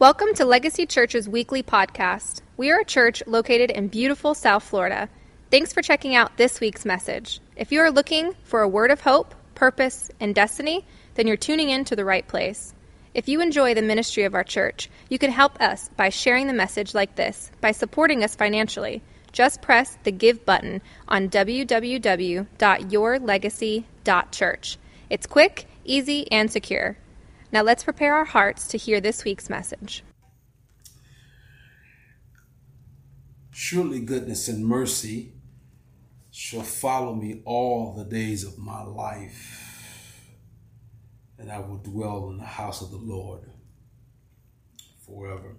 Welcome to Legacy Church's weekly podcast. We are a church located in beautiful South Florida. Thanks for checking out this week's message. If you are looking for a word of hope, purpose, and destiny, then you're tuning in to the right place. If you enjoy the ministry of our church, you can help us by sharing the message like this, by supporting us financially. Just press the Give button on www.yourlegacy.church. It's quick, easy, and secure. Now let's prepare our hearts to hear this week's message. Surely goodness and mercy shall follow me all the days of my life, and I will dwell in the house of the Lord forever.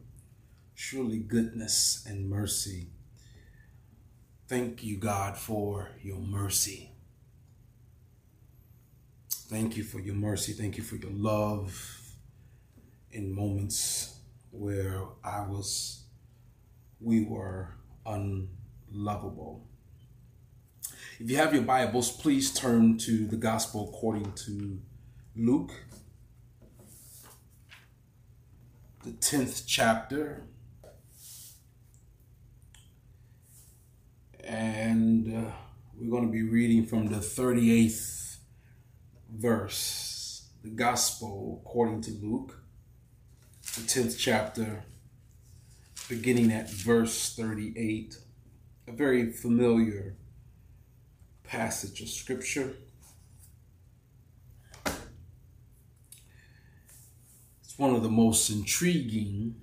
Surely goodness and mercy. Thank you, God, for your mercy. Thank you for your mercy. Thank you for your love in moments where I was, we were unlovable. If you have your Bibles, please turn to the Gospel according to Luke, the 10th chapter. And uh, we're going to be reading from the 38th verse, the gospel according to Luke, the 10th chapter, beginning at verse 38, a very familiar passage of scripture. It's one of the most intriguing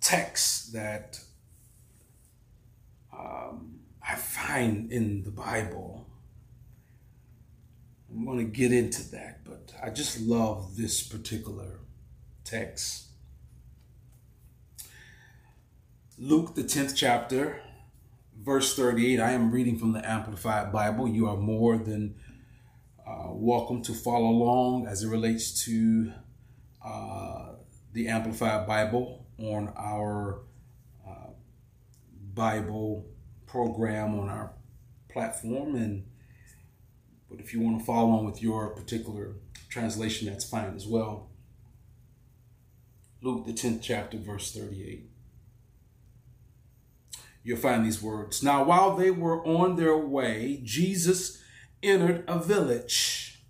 texts that um, I find in the Bible. I'm going to get into that, but I just love this particular text. Luke, the 10th chapter, verse 38. I am reading from the Amplified Bible. You are more than uh, welcome to follow along as it relates to uh, the Amplified Bible on our uh, Bible program on our platform. And but if you want to follow on with your particular translation, that's fine as well. Luke, the 10th chapter, verse 38. You'll find these words. Now, while they were on their way, Jesus entered a village,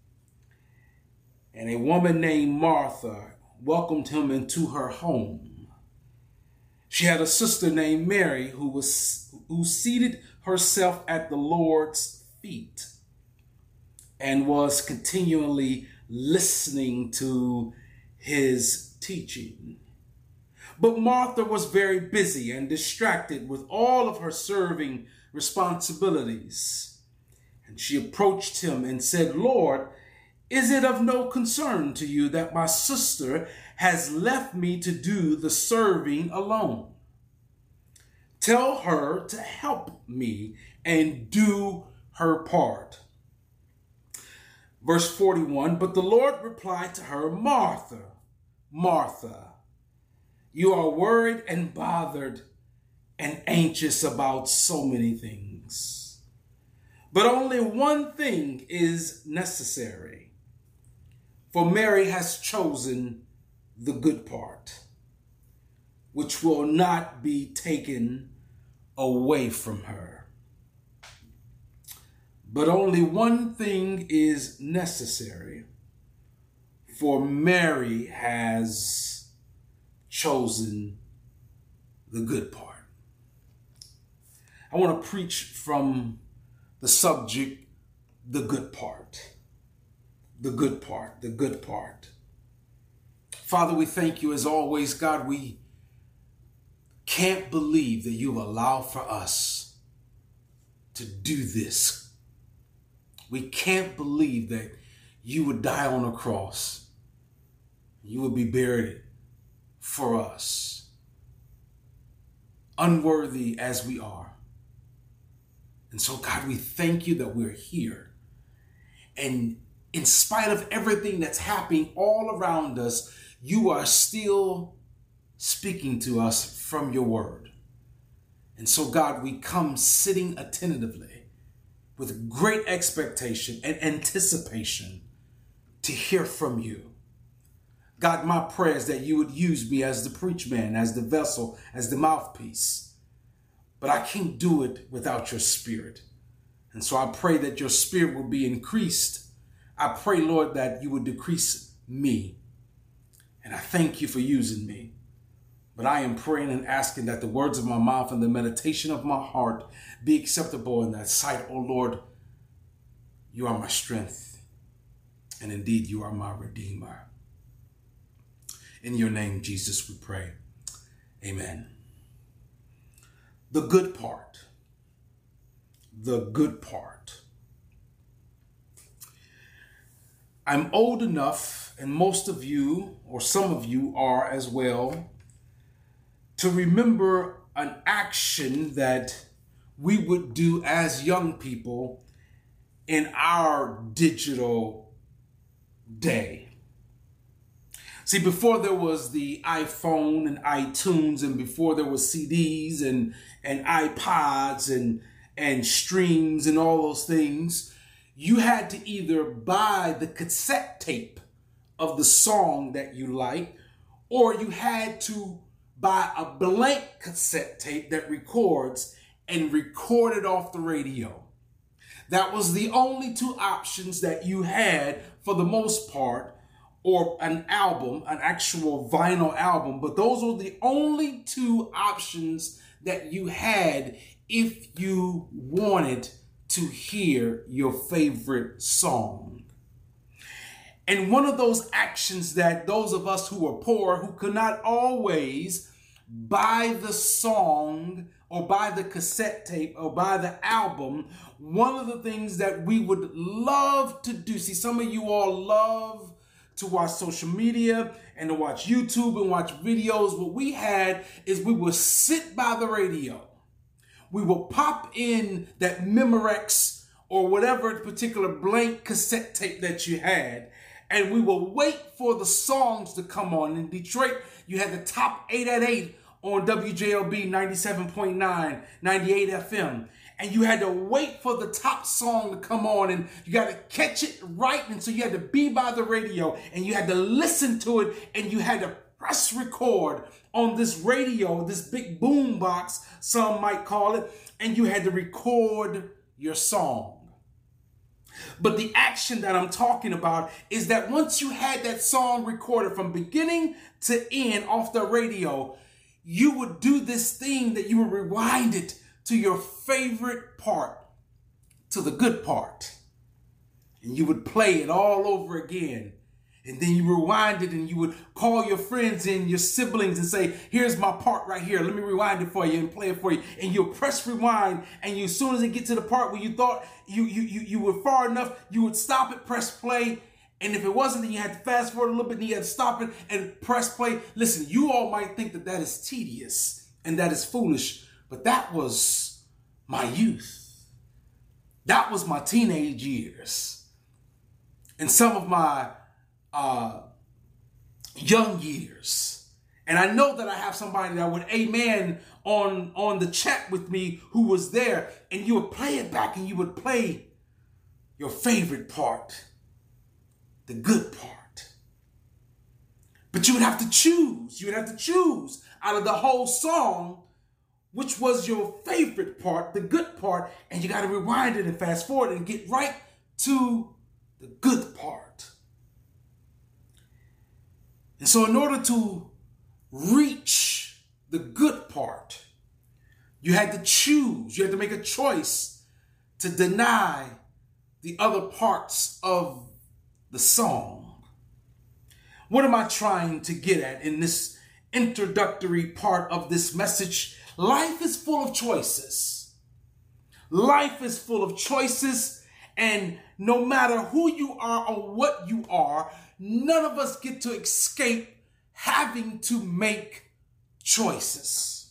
and a woman named Martha welcomed him into her home. She had a sister named Mary who was who seated herself at the Lord's feet and was continually listening to his teaching. But Martha was very busy and distracted with all of her serving responsibilities. And she approached him and said, Lord, is it of no concern to you that my sister has left me to do the serving alone? Tell her to help me and do her part. Verse 41 But the Lord replied to her, Martha, Martha, you are worried and bothered and anxious about so many things. But only one thing is necessary. For Mary has chosen the good part, which will not be taken away from her. But only one thing is necessary, for Mary has chosen the good part. I want to preach from the subject, the good part. The good part, the good part. Father, we thank you as always, God. We can't believe that you allow for us to do this we can't believe that you would die on a cross. You would be buried for us. Unworthy as we are. And so, God, we thank you that we're here. And in spite of everything that's happening all around us, you are still speaking to us from your word. And so, God, we come sitting attentively with great expectation and anticipation to hear from you. God, my prayer is that you would use me as the preachman, as the vessel, as the mouthpiece. But I can't do it without your spirit. And so I pray that your spirit will be increased. I pray, Lord, that you would decrease me. And I thank you for using me. But I am praying and asking that the words of my mouth and the meditation of my heart be acceptable in that sight, O oh Lord. You are my strength, and indeed you are my redeemer. In your name, Jesus, we pray. Amen. The good part. The good part. I'm old enough, and most of you, or some of you, are as well, to remember an action that we would do as young people in our digital day. See, before there was the iPhone and iTunes, and before there was CDs and and iPods and and streams and all those things, you had to either buy the cassette tape of the song that you like, or you had to buy a blank cassette tape that records and record it off the radio. That was the only two options that you had for the most part or an album, an actual vinyl album, but those were the only two options that you had if you wanted to hear your favorite song. And one of those actions that those of us who are poor, who could not always buy the song or buy the cassette tape or buy the album, one of the things that we would love to do, see, some of you all love to watch social media and to watch YouTube and watch videos. What we had is we would sit by the radio. We would pop in that Memorex or whatever particular blank cassette tape that you had, and we will wait for the songs to come on. In Detroit, you had the top 8 at 8 on WJLB 97.9, 98 FM and you had to wait for the top song to come on and you got to catch it right. And so you had to be by the radio and you had to listen to it and you had to press record on this radio this big boom box some might call it and you had to record your song but the action that I'm talking about is that once you had that song recorded from beginning to end off the radio, you would do this thing that you would rewind it to your favorite part, to the good part. And you would play it all over again. And then you rewind it and you would call your friends and your siblings and say, here's my part right here. Let me rewind it for you and play it for you. And you'll press rewind. And you, as soon as it get to the part where you thought you, you, you, you were far enough, you would stop it, press play. And if it wasn't, then you had to fast forward a little bit and you had to stop it and press play. Listen, you all might think that that is tedious and that is foolish. But that was my youth. That was my teenage years. And some of my uh, young years. And I know that I have somebody that would amen on, on the chat with me who was there. And you would play it back and you would play your favorite part, the good part. But you would have to choose. You would have to choose out of the whole song which was your favorite part, the good part, and you got to rewind it and fast forward and get right to the good part. And so, in order to reach the good part, you had to choose, you had to make a choice to deny the other parts of the song. What am I trying to get at in this introductory part of this message? Life is full of choices. Life is full of choices, and no matter who you are or what you are, none of us get to escape having to make choices.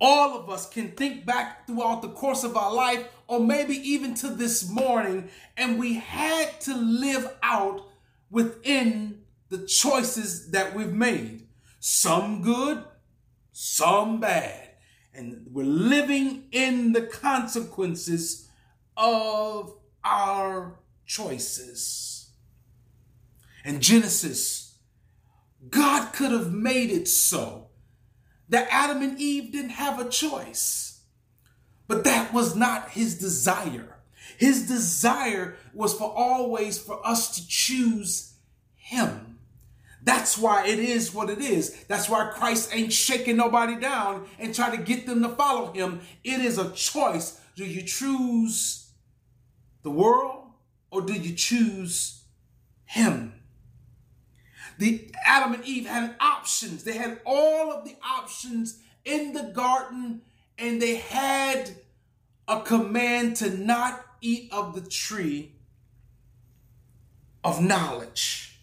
All of us can think back throughout the course of our life, or maybe even to this morning, and we had to live out within the choices that we've made. Some good, some bad. And we're living in the consequences of our choices. And Genesis God could have made it so that Adam and Eve didn't have a choice. But that was not his desire. His desire was for always for us to choose him. That's why it is what it is. That's why Christ ain't shaking nobody down and try to get them to follow him. It is a choice. Do you choose the world or do you choose him? The Adam and Eve had options. They had all of the options in the garden and they had a command to not eat of the tree of knowledge.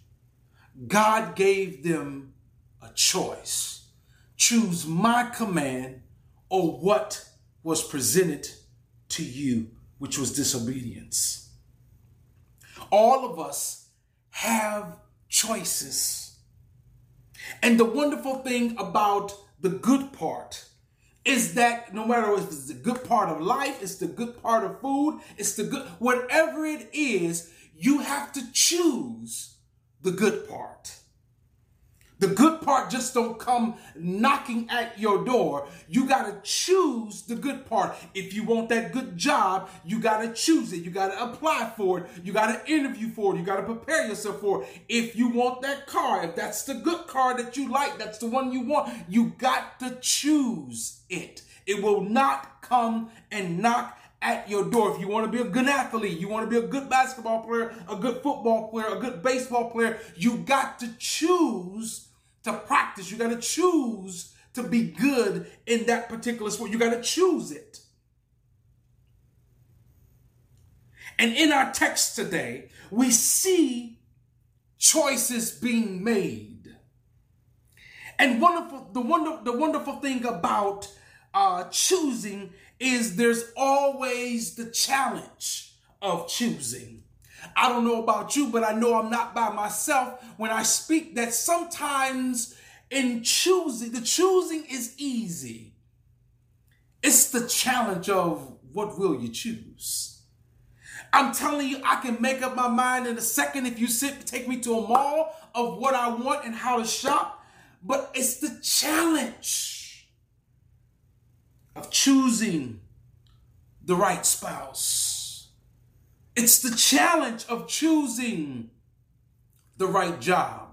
God gave them a choice. Choose my command or what was presented to you, which was disobedience. All of us have choices. And the wonderful thing about the good part is that no matter if it's the good part of life, it's the good part of food, it's the good, whatever it is, you have to choose the good part. The good part just don't come knocking at your door. You got to choose the good part. If you want that good job, you got to choose it. You got to apply for it. You got to interview for it. You got to prepare yourself for it. If you want that car, if that's the good car that you like, that's the one you want, you got to choose it. It will not come and knock at your door. If you want to be a good athlete, you want to be a good basketball player, a good football player, a good baseball player, you got to choose to practice. You got to choose to be good in that particular sport. You got to choose it. And in our text today, we see choices being made. And wonderful, the wonder, the wonderful thing about uh, choosing is there's always the challenge of choosing. I don't know about you, but I know I'm not by myself when I speak that sometimes in choosing, the choosing is easy. It's the challenge of what will you choose? I'm telling you, I can make up my mind in a second if you sit, take me to a mall of what I want and how to shop, but it's the challenge of choosing the right spouse it's the challenge of choosing the right job,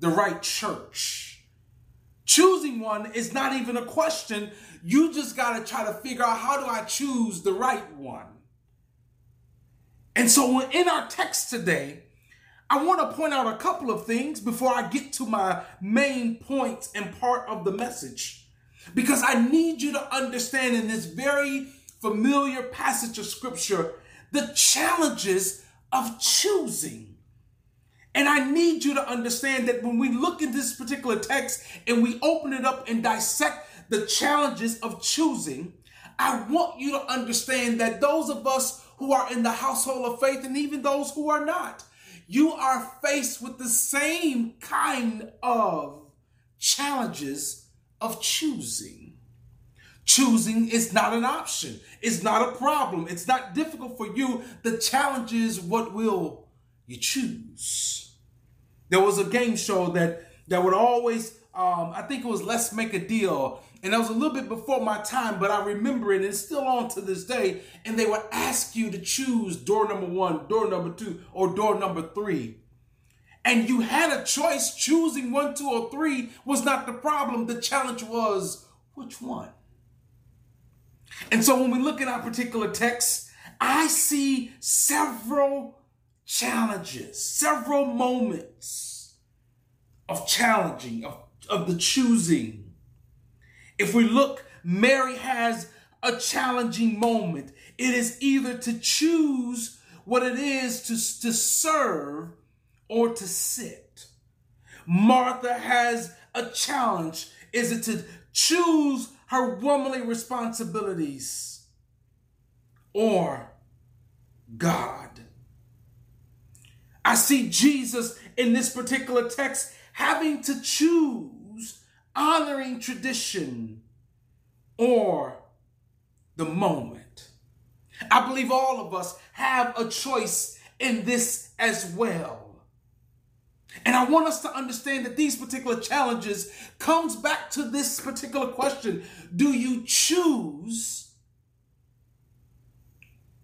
the right church. Choosing one is not even a question. You just got to try to figure out how do I choose the right one. And so in our text today, I want to point out a couple of things before I get to my main points and part of the message. Because I need you to understand in this very familiar passage of scripture the challenges of choosing. And I need you to understand that when we look at this particular text and we open it up and dissect the challenges of choosing, I want you to understand that those of us who are in the household of faith and even those who are not, you are faced with the same kind of challenges of choosing. Choosing is not an option. It's not a problem. It's not difficult for you. The challenge is what will you choose? There was a game show that that would always, um, I think it was Let's Make a Deal, and that was a little bit before my time, but I remember it. And it's still on to this day. And they would ask you to choose door number one, door number two, or door number three. And you had a choice. Choosing one, two, or three was not the problem. The challenge was which one? And so when we look at our particular text, I see several challenges, several moments of challenging, of, of the choosing. If we look, Mary has a challenging moment. It is either to choose what it is to, to serve or to sit. Martha has a challenge. Is it to choose her womanly responsibilities or God. I see Jesus in this particular text having to choose honoring tradition or the moment. I believe all of us have a choice in this as well. And I want us to understand that these particular challenges comes back to this particular question. Do you choose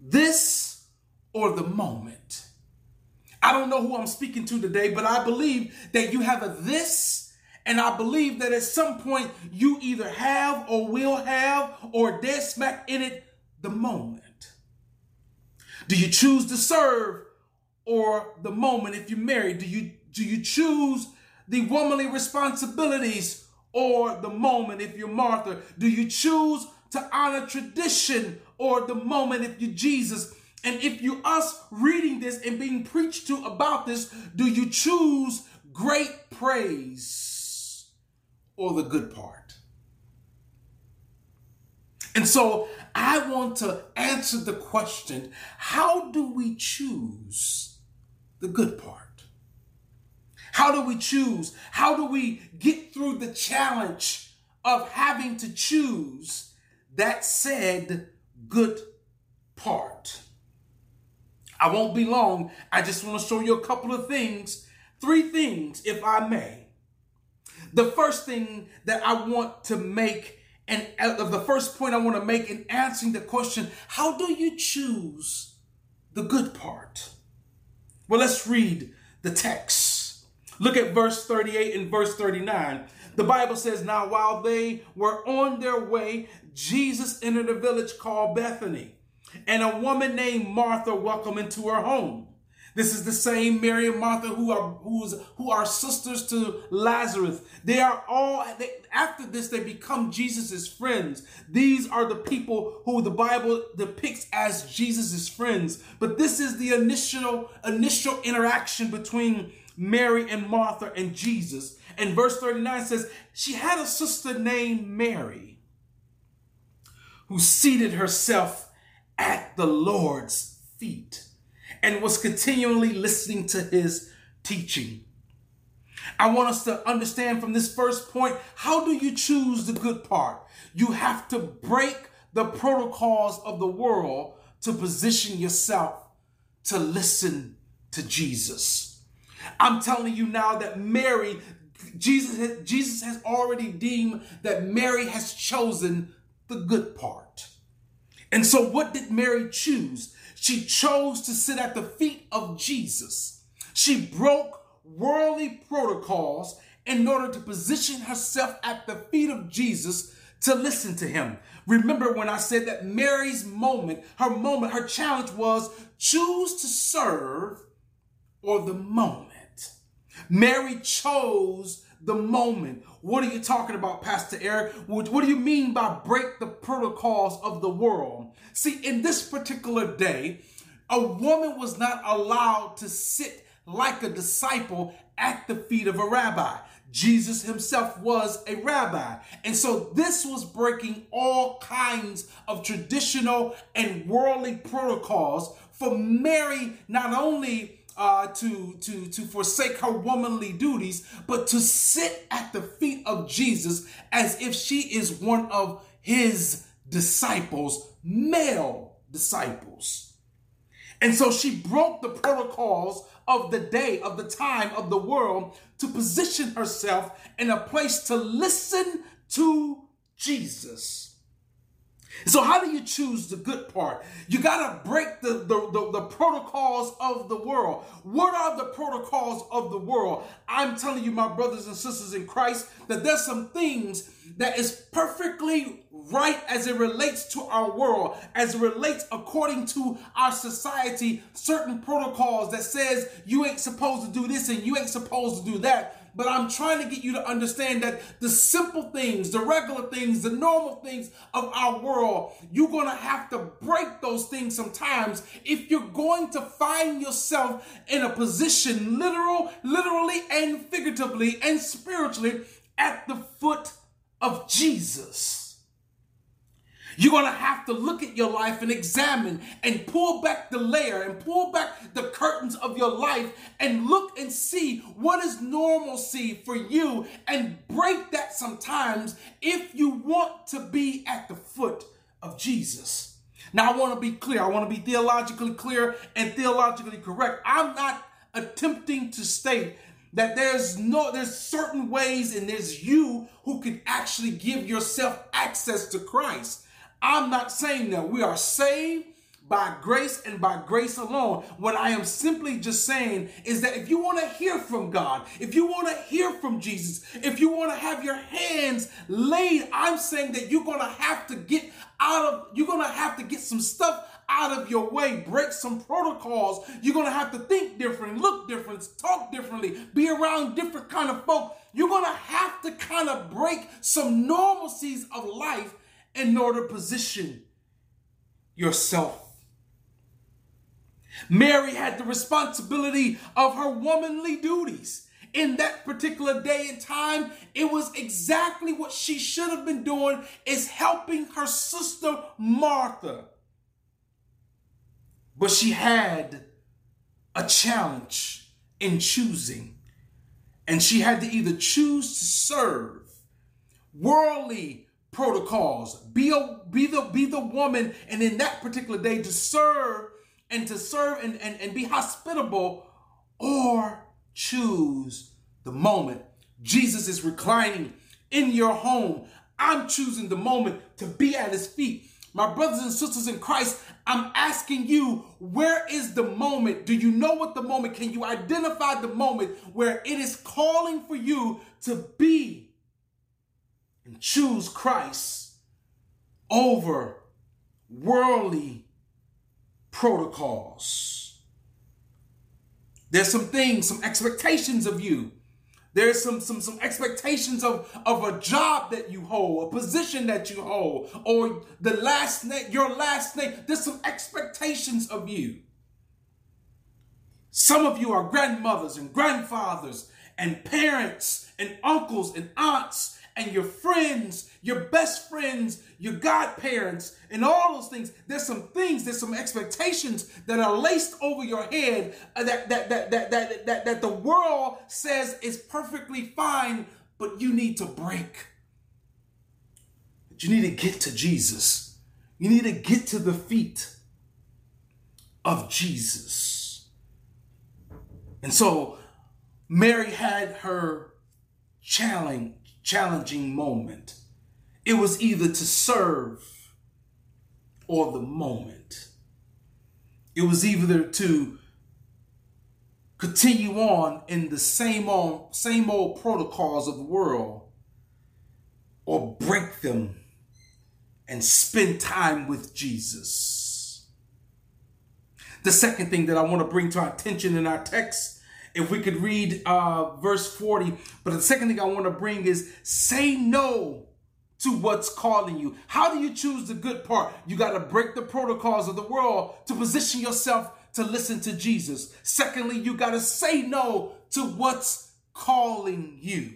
this or the moment? I don't know who I'm speaking to today, but I believe that you have a this and I believe that at some point you either have or will have or dead smack in it the moment. Do you choose to serve or the moment if you're Mary? Do you do you choose the womanly responsibilities or the moment if you're Martha? Do you choose to honor tradition or the moment if you're Jesus? And if you us reading this and being preached to about this, do you choose great praise or the good part? And so I want to answer the question how do we choose the good part? How do we choose? How do we get through the challenge of having to choose that said good part? I won't be long. I just want to show you a couple of things, three things, if I may. The first thing that I want to make, and uh, the first point I want to make in answering the question, how do you choose the good part? Well, let's read the text. Look at verse 38 and verse 39. The Bible says, Now while they were on their way, Jesus entered a village called Bethany and a woman named Martha welcome into her home. This is the same Mary and Martha who are who's who are sisters to Lazarus. They are all they, after this they become Jesus's friends. These are the people who the Bible depicts as Jesus's friends. But this is the initial initial interaction between Mary and Martha and Jesus. And verse 39 says she had a sister named Mary who seated herself at the Lord's feet and was continually listening to his teaching. I want us to understand from this first point how do you choose the good part? You have to break the protocols of the world to position yourself to listen to Jesus. I'm telling you now that Mary, Jesus, has, Jesus has already deemed that Mary has chosen the good part. And so, what did Mary choose? She chose to sit at the feet of Jesus. She broke worldly protocols in order to position herself at the feet of Jesus to listen to him. Remember when I said that Mary's moment, her moment, her challenge was choose to serve or the moment. Mary chose the moment. What are you talking about, Pastor Eric? What, what do you mean by break the protocols of the world? See, in this particular day, a woman was not allowed to sit like a disciple at the feet of a rabbi. Jesus himself was a rabbi. And so this was breaking all kinds of traditional and worldly protocols for Mary not only uh, to, to, to forsake her womanly duties, but to sit at the feet of Jesus as if she is one of his disciples, male disciples. And so she broke the protocols of the day, of the time, of the world to position herself in a place to listen to Jesus. So how do you choose the good part? You got to break the, the, the, the, protocols of the world. What are the protocols of the world? I'm telling you, my brothers and sisters in Christ, that there's some things that is perfectly right as it relates to our world, as it relates according to our society, certain protocols that says you ain't supposed to do this and you ain't supposed to do that but I'm trying to get you to understand that the simple things, the regular things, the normal things of our world, you're going to have to break those things sometimes if you're going to find yourself in a position, literal, literally and figuratively and spiritually, at the foot of Jesus. You're going to have to look at your life and examine and pull back the layer and pull back the curtains of your life and look and see what is normalcy for you and break that sometimes if you want to be at the foot of Jesus. Now, I want to be clear. I want to be theologically clear and theologically correct. I'm not attempting to state that there's no there's certain ways and there's you who can actually give yourself access to Christ. I'm not saying that we are saved by grace and by grace alone. What I am simply just saying is that if you want to hear from God, if you want to hear from Jesus, if you want to have your hands laid, I'm saying that you're going to have to get out of, you're going to have to get some stuff out of your way, break some protocols. You're going to have to think different, look different, talk differently, be around different kind of folk. You're going to have to kind of break some normalcies of life in order to position yourself Mary had the responsibility of her womanly duties. In that particular day and time, it was exactly what she should have been doing is helping her sister Martha. But she had a challenge in choosing. And she had to either choose to serve worldly protocols, be, a, be, the, be the woman, and in that particular day to serve and to serve and, and, and be hospitable or choose the moment. Jesus is reclining in your home. I'm choosing the moment to be at his feet. My brothers and sisters in Christ, I'm asking you, where is the moment? Do you know what the moment? Can you identify the moment where it is calling for you to be and choose Christ over worldly protocols. There's some things, some expectations of you. There's some, some, some expectations of, of a job that you hold, a position that you hold, or the last name, your last name. There's some expectations of you. Some of you are grandmothers and grandfathers and parents and uncles and aunts and your friends, your best friends, your godparents, and all those things. There's some things, there's some expectations that are laced over your head uh, that that that that that that, that the world says is perfectly fine, but you need to break. But you need to get to Jesus. You need to get to the feet of Jesus. And so Mary had her challenge challenging moment. It was either to serve or the moment. It was either to continue on in the same old, same old protocols of the world or break them and spend time with Jesus. The second thing that I want to bring to our attention in our text if we could read uh, verse 40. But the second thing I want to bring is say no to what's calling you. How do you choose the good part? You got to break the protocols of the world to position yourself to listen to Jesus. Secondly, you got to say no to what's calling you.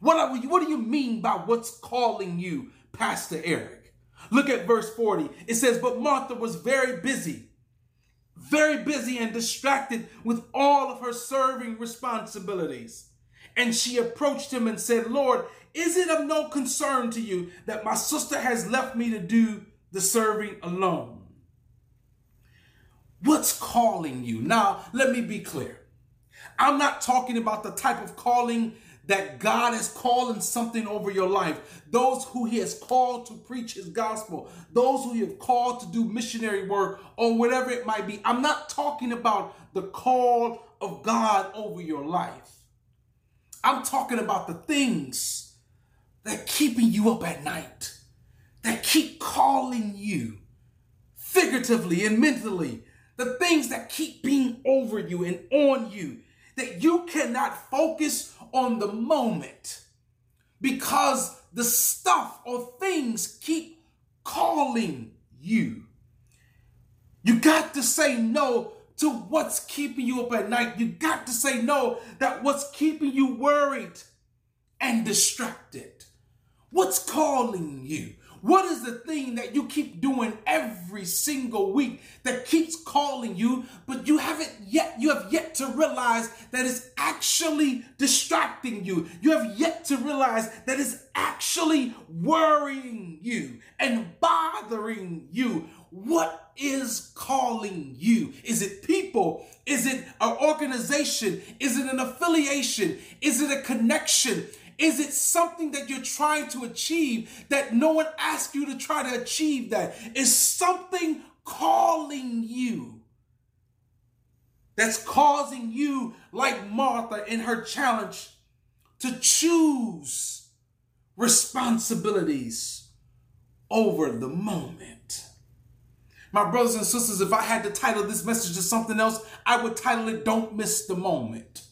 What, are, what do you mean by what's calling you, Pastor Eric? Look at verse 40. It says, But Martha was very busy very busy and distracted with all of her serving responsibilities. And she approached him and said, Lord, is it of no concern to you that my sister has left me to do the serving alone? What's calling you? Now, let me be clear. I'm not talking about the type of calling that God is calling something over your life. Those who He has called to preach His gospel, those who He have called to do missionary work or whatever it might be. I'm not talking about the call of God over your life. I'm talking about the things that keeping you up at night, that keep calling you figuratively and mentally, the things that keep being over you and on you, that you cannot focus on the moment because the stuff or things keep calling you. You got to say no to what's keeping you up at night. You got to say no that what's keeping you worried and distracted. What's calling you? What is the thing that you keep doing every single week that keeps calling you, but you haven't yet, you have yet to realize that it's actually distracting you. You have yet to realize that it's actually worrying you and bothering you. what is calling you? Is it people? Is it an organization? Is it an affiliation? Is it a connection? Is it something that you're trying to achieve that no one asked you to try to achieve that? Is something calling you that's causing you, like Martha in her challenge, to choose responsibilities over the moment? My brothers and sisters, if I had to title this message to something else, I would title it Don't Miss the Moment.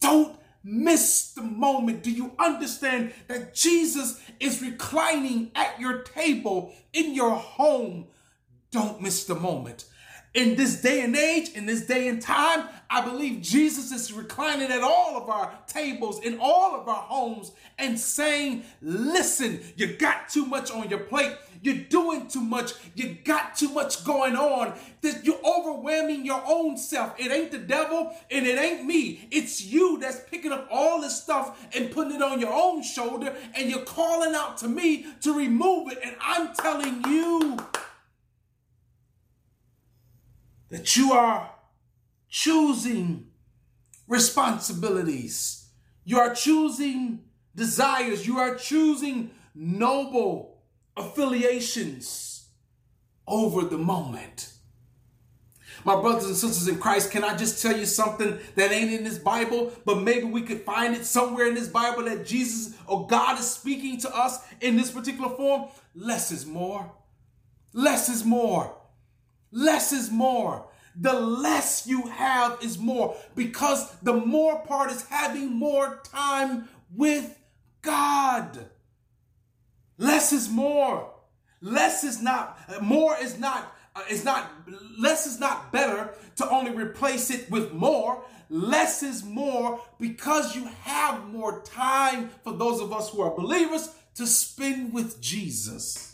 Don't miss the moment. Do you understand that Jesus is reclining at your table in your home? Don't miss the moment. In this day and age, in this day and time, I believe Jesus is reclining at all of our tables, in all of our homes, and saying, Listen, you got too much on your plate. You're doing too much. You got too much going on. You're overwhelming your own self. It ain't the devil and it ain't me. It's you that's picking up all this stuff and putting it on your own shoulder, and you're calling out to me to remove it. And I'm telling you, that you are choosing responsibilities. You are choosing desires. You are choosing noble affiliations over the moment. My brothers and sisters in Christ, can I just tell you something that ain't in this Bible, but maybe we could find it somewhere in this Bible that Jesus or God is speaking to us in this particular form? Less is more. Less is more. Less is more. The less you have is more because the more part is having more time with God. Less is more. Less is not, more is not, uh, is not, less is not better to only replace it with more. Less is more because you have more time for those of us who are believers to spend with Jesus.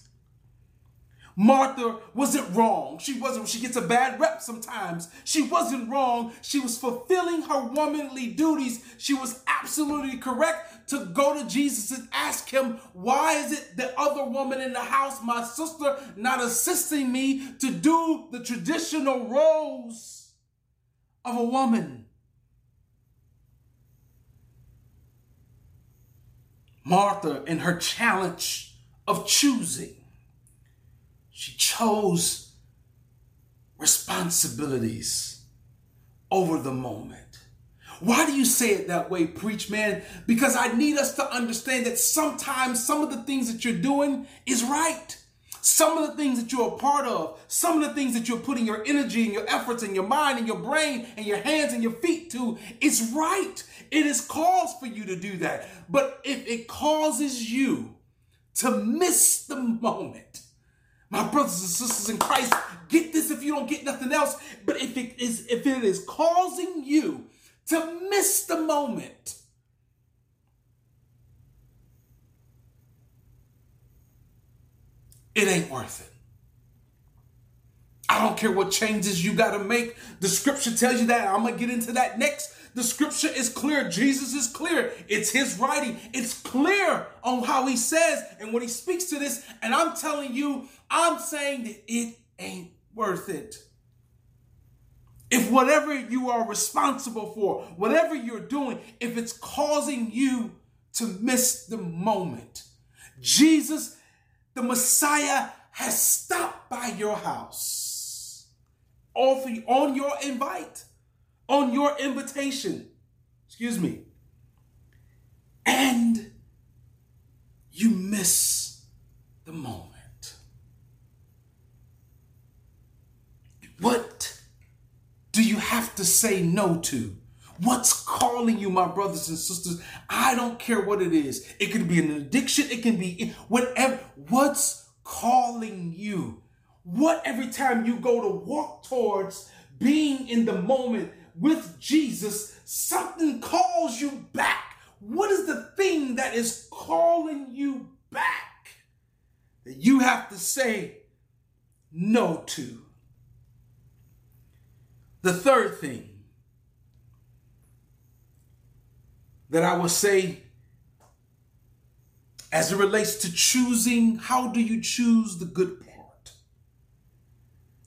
Martha wasn't wrong. She wasn't, she gets a bad rep sometimes. She wasn't wrong. She was fulfilling her womanly duties. She was absolutely correct to go to Jesus and ask him, why is it the other woman in the house, my sister, not assisting me to do the traditional roles of a woman? Martha and her challenge of choosing she chose responsibilities over the moment. Why do you say it that way, preach man? Because I need us to understand that sometimes some of the things that you're doing is right. Some of the things that you're a part of, some of the things that you're putting your energy and your efforts and your mind and your brain and your hands and your feet to is right. It is cause for you to do that. But if it causes you to miss the moment, my brothers and sisters in Christ, get this if you don't get nothing else. But if it is, if it is causing you to miss the moment, it ain't worth it. I don't care what changes you got to make. The scripture tells you that. I'm going to get into that next. The scripture is clear. Jesus is clear. It's his writing. It's clear on how he says and when he speaks to this. And I'm telling you, I'm saying that it ain't worth it. If whatever you are responsible for, whatever you're doing, if it's causing you to miss the moment, Jesus, the Messiah, has stopped by your house on your invite on your invitation. Excuse me. And you miss the moment. What do you have to say no to? What's calling you, my brothers and sisters? I don't care what it is. It can be an addiction. It can be whatever. What's calling you? What every time you go to walk towards being in the moment, with Jesus, something calls you back. What is the thing that is calling you back that you have to say no to? The third thing that I will say as it relates to choosing, how do you choose the good part?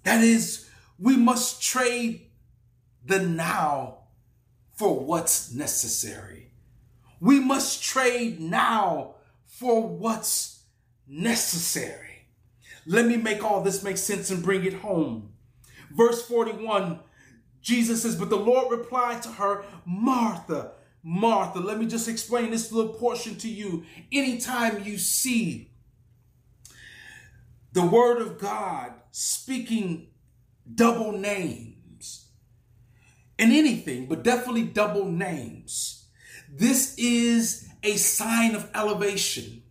That is, we must trade the now for what's necessary. We must trade now for what's necessary. Let me make all this make sense and bring it home. Verse 41, Jesus says, But the Lord replied to her, Martha, Martha. Let me just explain this little portion to you. Anytime you see the word of God speaking double names in anything, but definitely double names, this is a sign of elevation.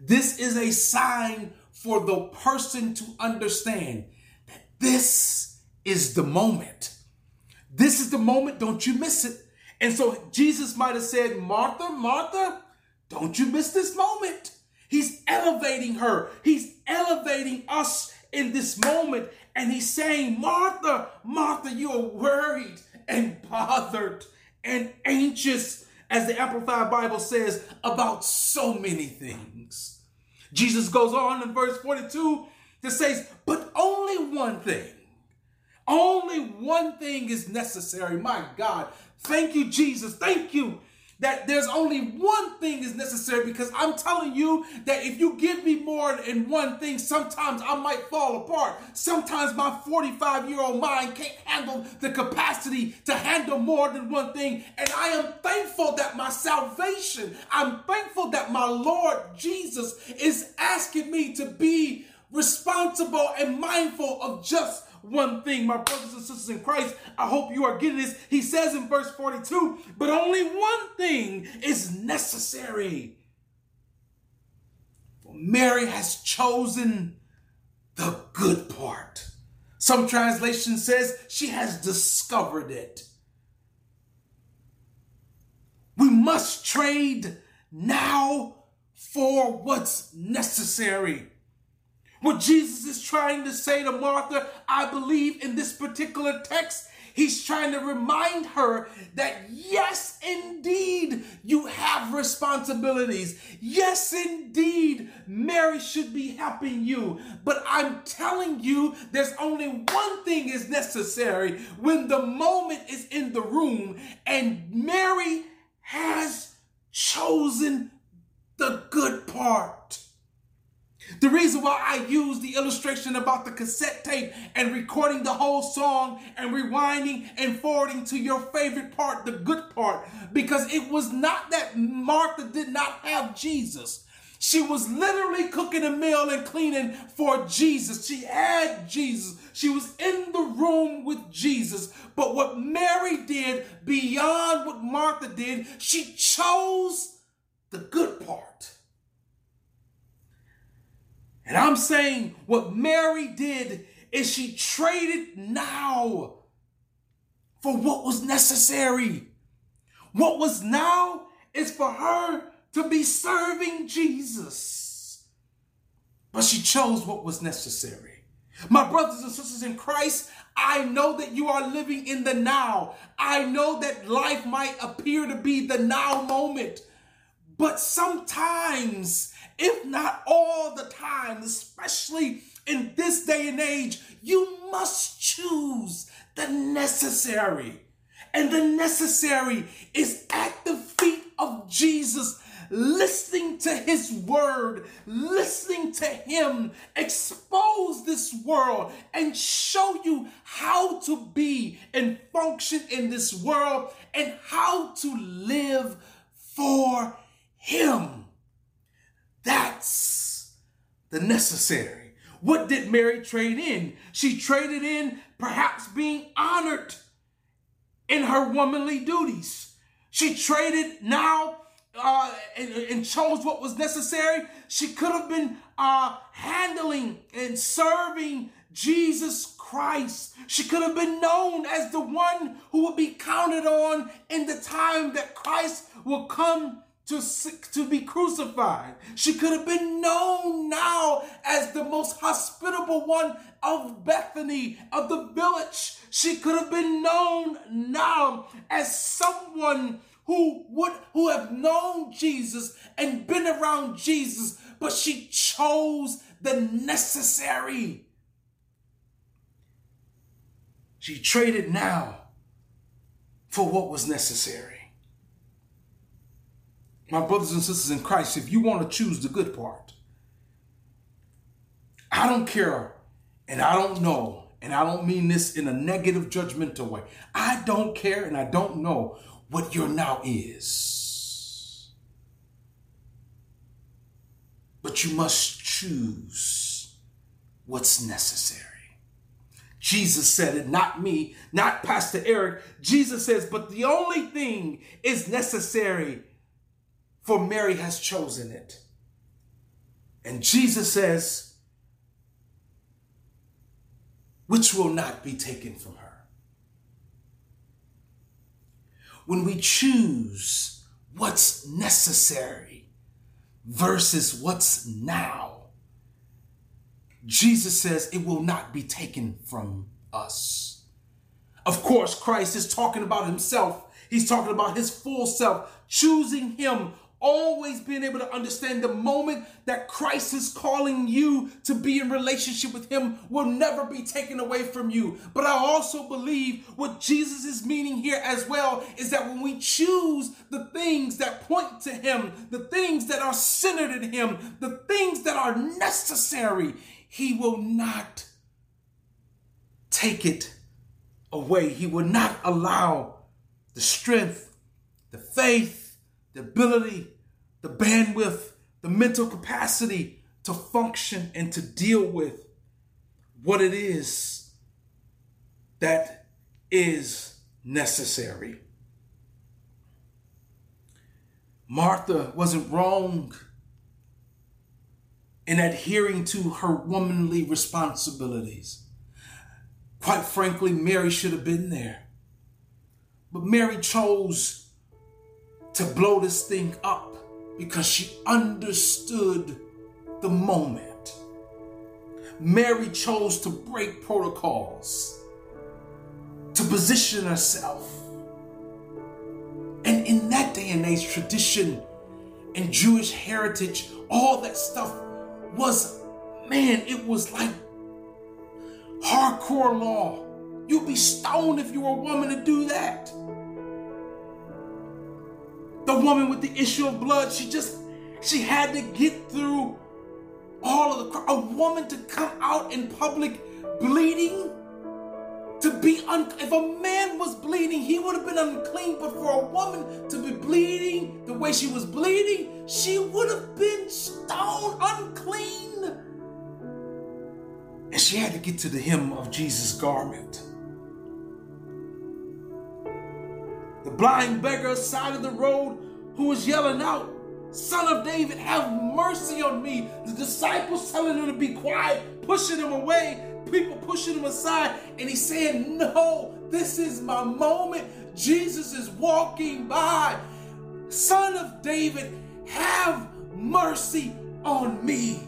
This is a sign for the person to understand that this is the moment. This is the moment. Don't you miss it. And so Jesus might have said, Martha, Martha, don't you miss this moment. He's elevating her. He's elevating us in this moment. And he's saying, Martha, Martha, you are worried and bothered and anxious, as the Amplified Bible says, about so many things. Jesus goes on in verse 42 to say, but only one thing. Only one thing is necessary. My God, Thank you, Jesus. Thank you that there's only one thing is necessary because I'm telling you that if you give me more than one thing, sometimes I might fall apart. Sometimes my 45 year old mind can't handle the capacity to handle more than one thing. And I am thankful that my salvation, I'm thankful that my Lord Jesus is asking me to be responsible and mindful of just one thing, my brothers and sisters in Christ. I hope you are getting this. He says in verse 42, but only one thing is necessary. For Mary has chosen the good part. Some translation says she has discovered it. We must trade now for what's necessary. What Jesus is trying to say to Martha, I believe in this particular text, he's trying to remind her that yes, indeed, you have responsibilities. Yes, indeed, Mary should be helping you. But I'm telling you, there's only one thing is necessary when the moment is in the room and Mary has chosen the good part. The reason why I use the illustration about the cassette tape and recording the whole song and rewinding and forwarding to your favorite part, the good part, because it was not that Martha did not have Jesus. She was literally cooking a meal and cleaning for Jesus. She had Jesus. She was in the room with Jesus. But what Mary did beyond what Martha did, she chose the good part. And I'm saying what Mary did is she traded now for what was necessary. What was now is for her to be serving Jesus. But she chose what was necessary. My brothers and sisters in Christ, I know that you are living in the now. I know that life might appear to be the now moment. But sometimes if not all the time, especially in this day and age, you must choose the necessary. And the necessary is at the feet of Jesus, listening to his word, listening to him expose this world and show you how to be and function in this world and how to live for him. That's the necessary. What did Mary trade in? She traded in perhaps being honored in her womanly duties. She traded now uh, and, and, chose what was necessary. She could have been uh, handling and serving Jesus Christ. She could have been known as the one who would be counted on in the time that Christ will come to, to be crucified. She could have been known now as the most hospitable one of Bethany, of the village. She could have been known now as someone who would who have known Jesus and been around Jesus, but she chose the necessary. She traded now for what was necessary. My brothers and sisters in Christ, if you want to choose the good part, I don't care and I don't know, and I don't mean this in a negative, judgmental way. I don't care and I don't know what your now is. But you must choose what's necessary. Jesus said it, not me, not Pastor Eric. Jesus says, but the only thing is necessary for Mary has chosen it. And Jesus says, which will not be taken from her. When we choose what's necessary versus what's now, Jesus says it will not be taken from us. Of course, Christ is talking about himself. He's talking about his full self, choosing him always being able to understand the moment that Christ is calling you to be in relationship with him will never be taken away from you. But I also believe what Jesus is meaning here as well is that when we choose the things that point to him, the things that are centered in him, the things that are necessary, he will not take it away. He will not allow the strength, the faith, the ability, the bandwidth, the mental capacity to function and to deal with what it is that is necessary. Martha wasn't wrong in adhering to her womanly responsibilities. Quite frankly, Mary should have been there. But Mary chose to blow this thing up because she understood the moment. Mary chose to break protocols, to position herself. And in that day and age, tradition and Jewish heritage, all that stuff was, man, it was like hardcore law. You'd be stoned if you were a woman to do that. The woman with the issue of blood, she just, she had to get through all of the, a woman to come out in public bleeding, to be, un, if a man was bleeding, he would have been unclean, but for a woman to be bleeding the way she was bleeding, she would have been stone unclean. And she had to get to the hem of Jesus' garment. Blind beggar side of the road who was yelling out, Son of David, have mercy on me. The disciples telling him to be quiet, pushing him away, people pushing him aside. And he's saying, No, this is my moment. Jesus is walking by. Son of David, have mercy on me.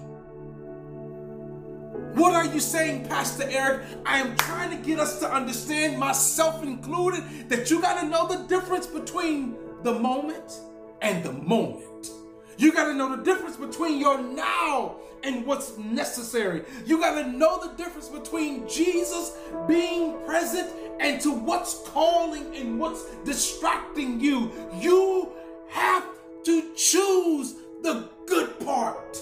What are you saying, Pastor Eric? I am trying to get us to understand, myself included, that you got to know the difference between the moment and the moment. You got to know the difference between your now and what's necessary. You got to know the difference between Jesus being present and to what's calling and what's distracting you. You have to choose the good part.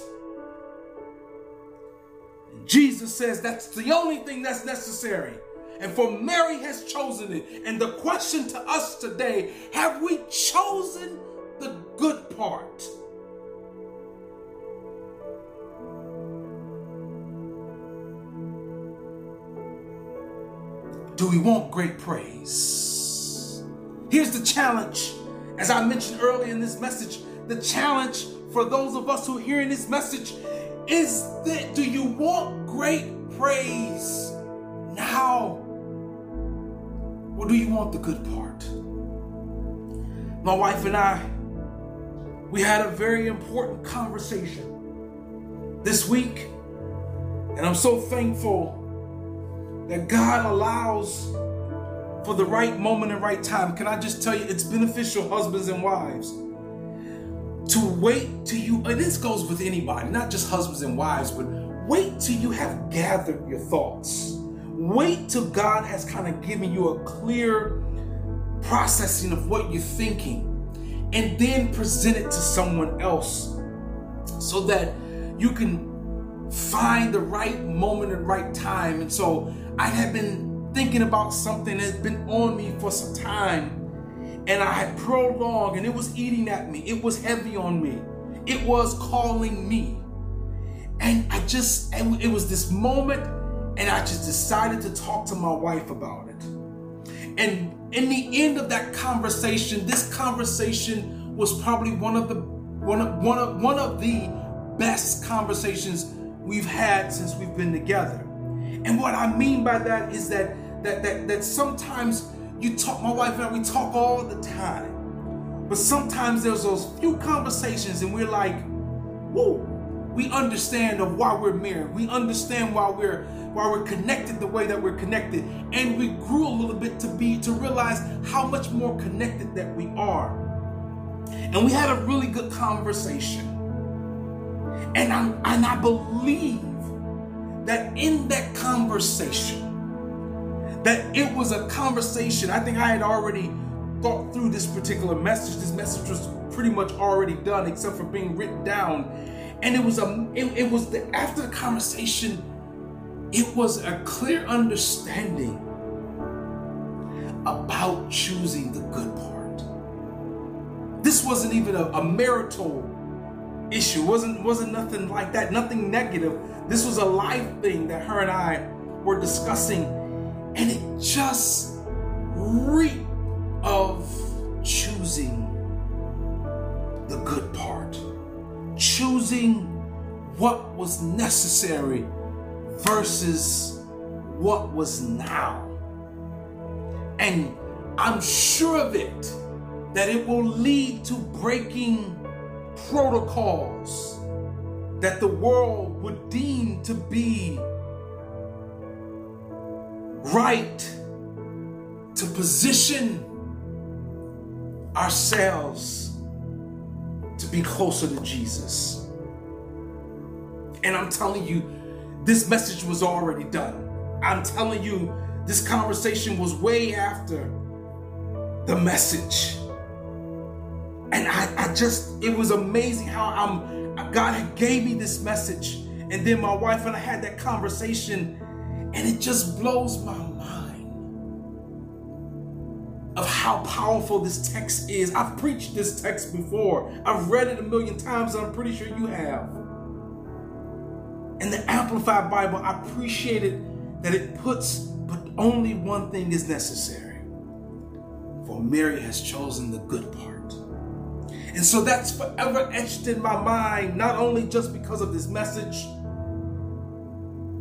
Jesus says that's the only thing that's necessary. And for Mary has chosen it. And the question to us today have we chosen the good part? Do we want great praise? Here's the challenge. As I mentioned earlier in this message, the challenge for those of us who are hearing this message is that do you want great praise now? Or do you want the good part? My wife and I, we had a very important conversation this week. And I'm so thankful that God allows for the right moment and right time. Can I just tell you, it's beneficial, husbands and wives to wait till you, and this goes with anybody, not just husbands and wives, but wait till you have gathered your thoughts. wait till God has kind of given you a clear processing of what you're thinking and then present it to someone else so that you can find the right moment and right time. And so I have been thinking about something that's been on me for some time and I had prolonged and it was eating at me. It was heavy on me. It was calling me. And I just, it was this moment, and I just decided to talk to my wife about it. And in the end of that conversation, this conversation was probably one of the one of one of one of the best conversations we've had since we've been together. And what I mean by that is that that that that sometimes you talk, my wife and I, we talk all the time. But sometimes there's those few conversations and we're like, whoa, we understand of why we're married. We understand why we're why we're connected the way that we're connected. And we grew a little bit to be to realize how much more connected that we are. And we had a really good conversation. And I and I believe that in that conversation, that it was a conversation. I think I had already thought through this particular message. This message was pretty much already done, except for being written down. And it was a it, it was the after the conversation, it was a clear understanding about choosing the good part. This wasn't even a, a marital issue. wasn't wasn't nothing like that. Nothing negative. This was a life thing that her and I were discussing and it just reeked of choosing the good part, choosing what was necessary versus what was now. And I'm sure of it that it will lead to breaking protocols that the world would deem to be right to position ourselves to be closer to Jesus. And I'm telling you, this message was already done. I'm telling you, this conversation was way after the message. And I, I just, it was amazing how I'm, God gave me this message. And then my wife and I had that conversation and it just blows my mind of how powerful this text is. I've preached this text before, I've read it a million times, I'm pretty sure you have. In the Amplified Bible, I appreciate it that it puts, but only one thing is necessary. For Mary has chosen the good part. And so that's forever etched in my mind, not only just because of this message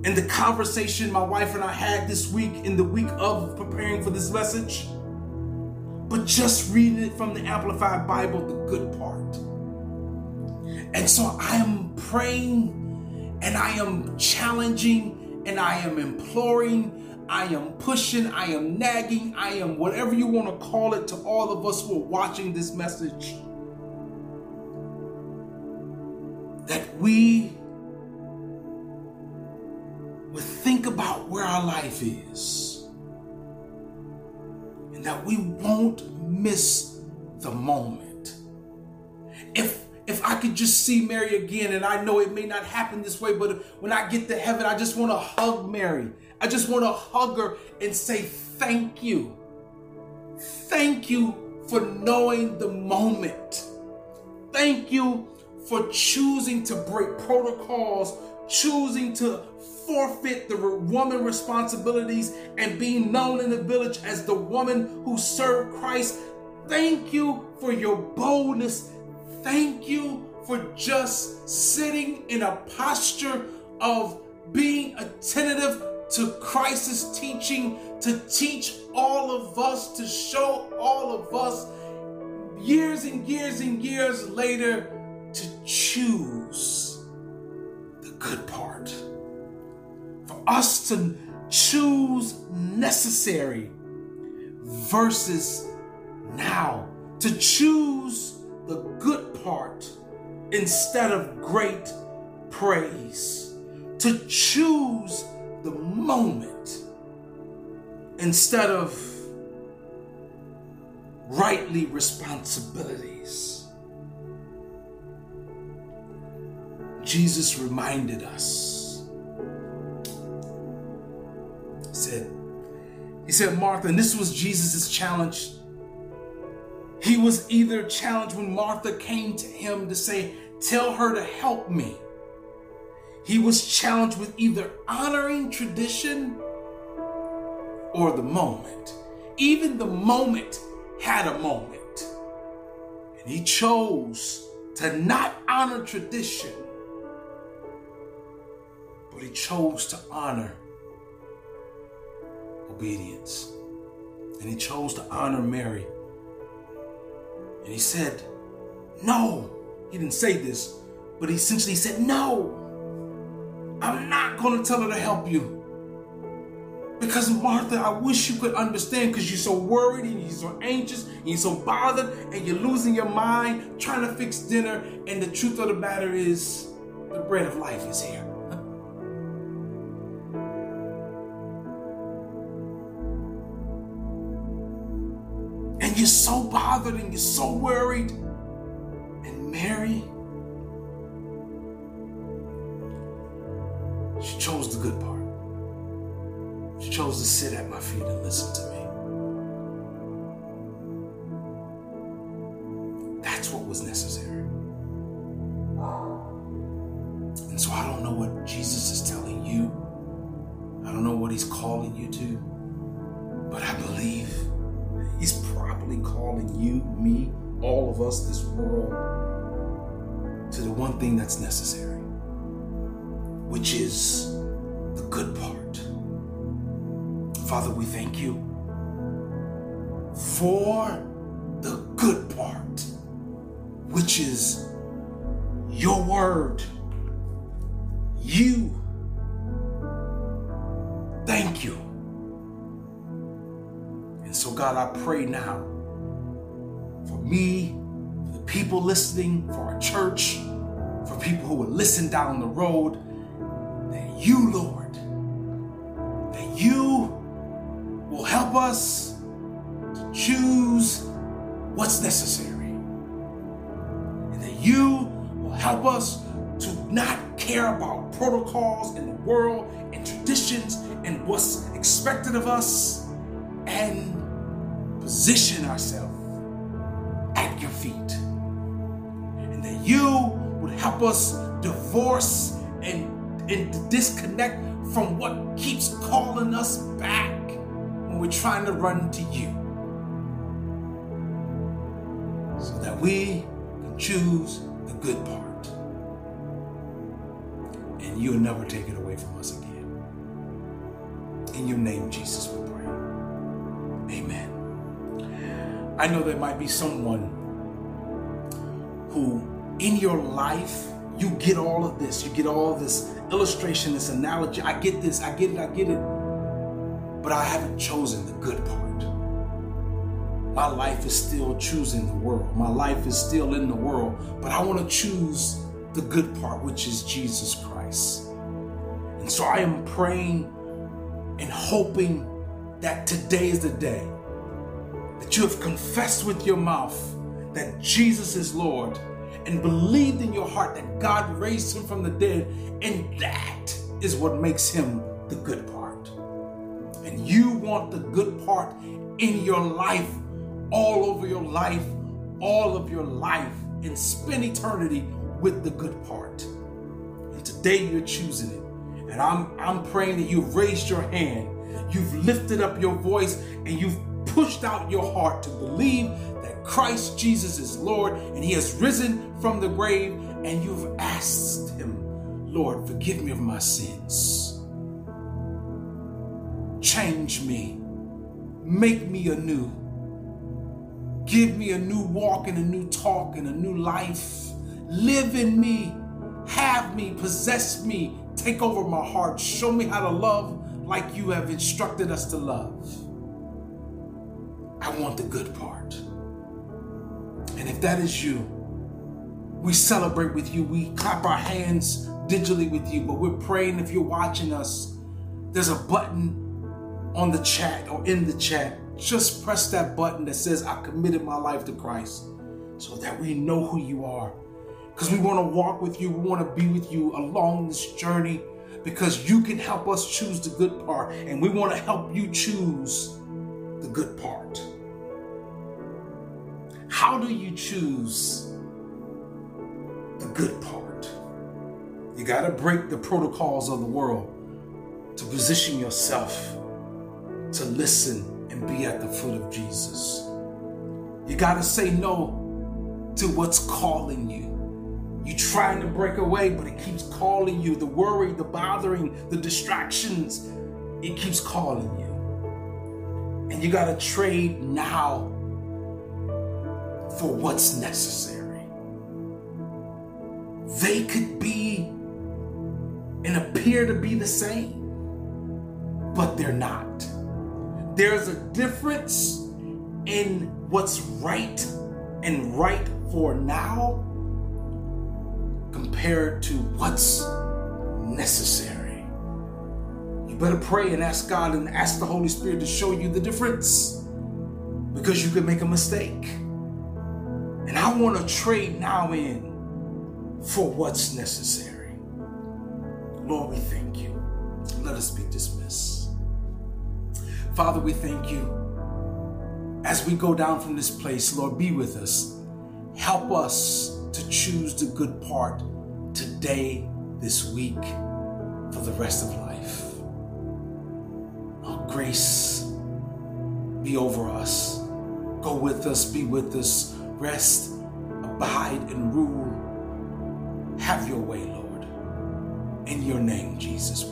and the conversation my wife and I had this week in the week of preparing for this message, but just reading it from the Amplified Bible, the good part. And so I am praying and I am challenging and I am imploring, I am pushing, I am nagging, I am whatever you want to call it to all of us who are watching this message. That we think about where our life is. And that we won't miss the moment. If if I could just see Mary again, and I know it may not happen this way, but when I get to heaven, I just want to hug Mary. I just want to hug her and say thank you. Thank you for knowing the moment. Thank you for choosing to break protocols, choosing to forfeit the woman responsibilities and being known in the village as the woman who served Christ. Thank you for your boldness. Thank you for just sitting in a posture of being attentive to Christ's teaching, to teach all of us, to show all of us years and years and years later to choose the good part. For us to choose necessary versus now, to choose the good part instead of great praise, to choose the moment instead of rightly responsibilities. Jesus reminded us. He said, He said, Martha, and this was Jesus' challenge. He was either challenged when Martha came to him to say, Tell her to help me. He was challenged with either honoring tradition or the moment. Even the moment had a moment. And he chose to not honor tradition, but he chose to honor obedience. And he chose to honor Mary. And he said, No. He didn't say this, but he essentially said, No. I'm not going to tell her to help you. Because Martha, I wish you could understand because you're so worried and you're so anxious and you're so bothered and you're losing your mind trying to fix dinner. And the truth of the matter is, the bread of life is here. And you're so worried. And Mary, that's necessary, which is the good part. Father, we thank you for the good part, which is your word. You. Thank you. And so, God, I pray now for me, for the people listening, for our church, for people who will listen down the road, that you, Lord, that you will help us to choose what's necessary. And that you will help us to not care about protocols in the world and traditions and what's expected of us and position ourselves at your feet. And that you help us divorce and, and disconnect from what keeps calling us back when we're trying to run to you. So that we can choose the good part. And you'll never take it away from us again. In your name, Jesus, we pray. Amen. I know there might be someone who, in your life, you get all of this. You get all this illustration, this analogy. I get this, I get it, I get it but I haven't chosen the good part. My life is still choosing the world. My life is still in the world, but I want to choose the good part, which is Jesus Christ. And so I am praying and hoping that today is the day that you have confessed with your mouth that Jesus is Lord and believed in your heart that God raised him from the dead, and that is what makes him the good part and you want the good part in your life, all over your life, all of your life, and spend eternity with the good part. And today you're choosing it. And I'm I'm praying that you've raised your hand, you've lifted up your voice, and you've pushed out your heart to believe Christ Jesus is Lord and He has risen from the grave, and you've asked Him, Lord, forgive me of my sins. Change me. Make me anew. Give me a new walk and a new talk and a new life. Live in me. Have me. Possess me. Take over my heart. Show me how to love like you have instructed us to love. I want the good part. And if that is you, we celebrate with you. We clap our hands digitally with you, but we're praying if you're watching us, there's a button on the chat or in the chat, just press that button that says, I committed my life to Christ so that we know who you are. Because we want to walk with you, we want to be with you along this journey because you can help us choose the good part, and we want to help you choose the good part. How do you choose the good part? You got to break the protocols of the world to position yourself to listen and be at the foot of Jesus. You got to say no to what's calling you. You're trying to break away, but it keeps calling you. The worry, the bothering, the distractions, it keeps calling you. And you got to trade now for what's necessary. They could be and appear to be the same, but they're not. There's a difference in what's right and right for now compared to what's necessary. You better pray and ask God and ask the Holy Spirit to show you the difference because you could make a mistake. And I want to trade now in for what's necessary. Lord, we thank you. Let us be dismissed. Father, we thank you. As we go down from this place, Lord, be with us. Help us to choose the good part today, this week, for the rest of life. Oh, grace be over us. Go with us, be with us, rest, abide, and rule. Have your way, Lord. In your name, Jesus,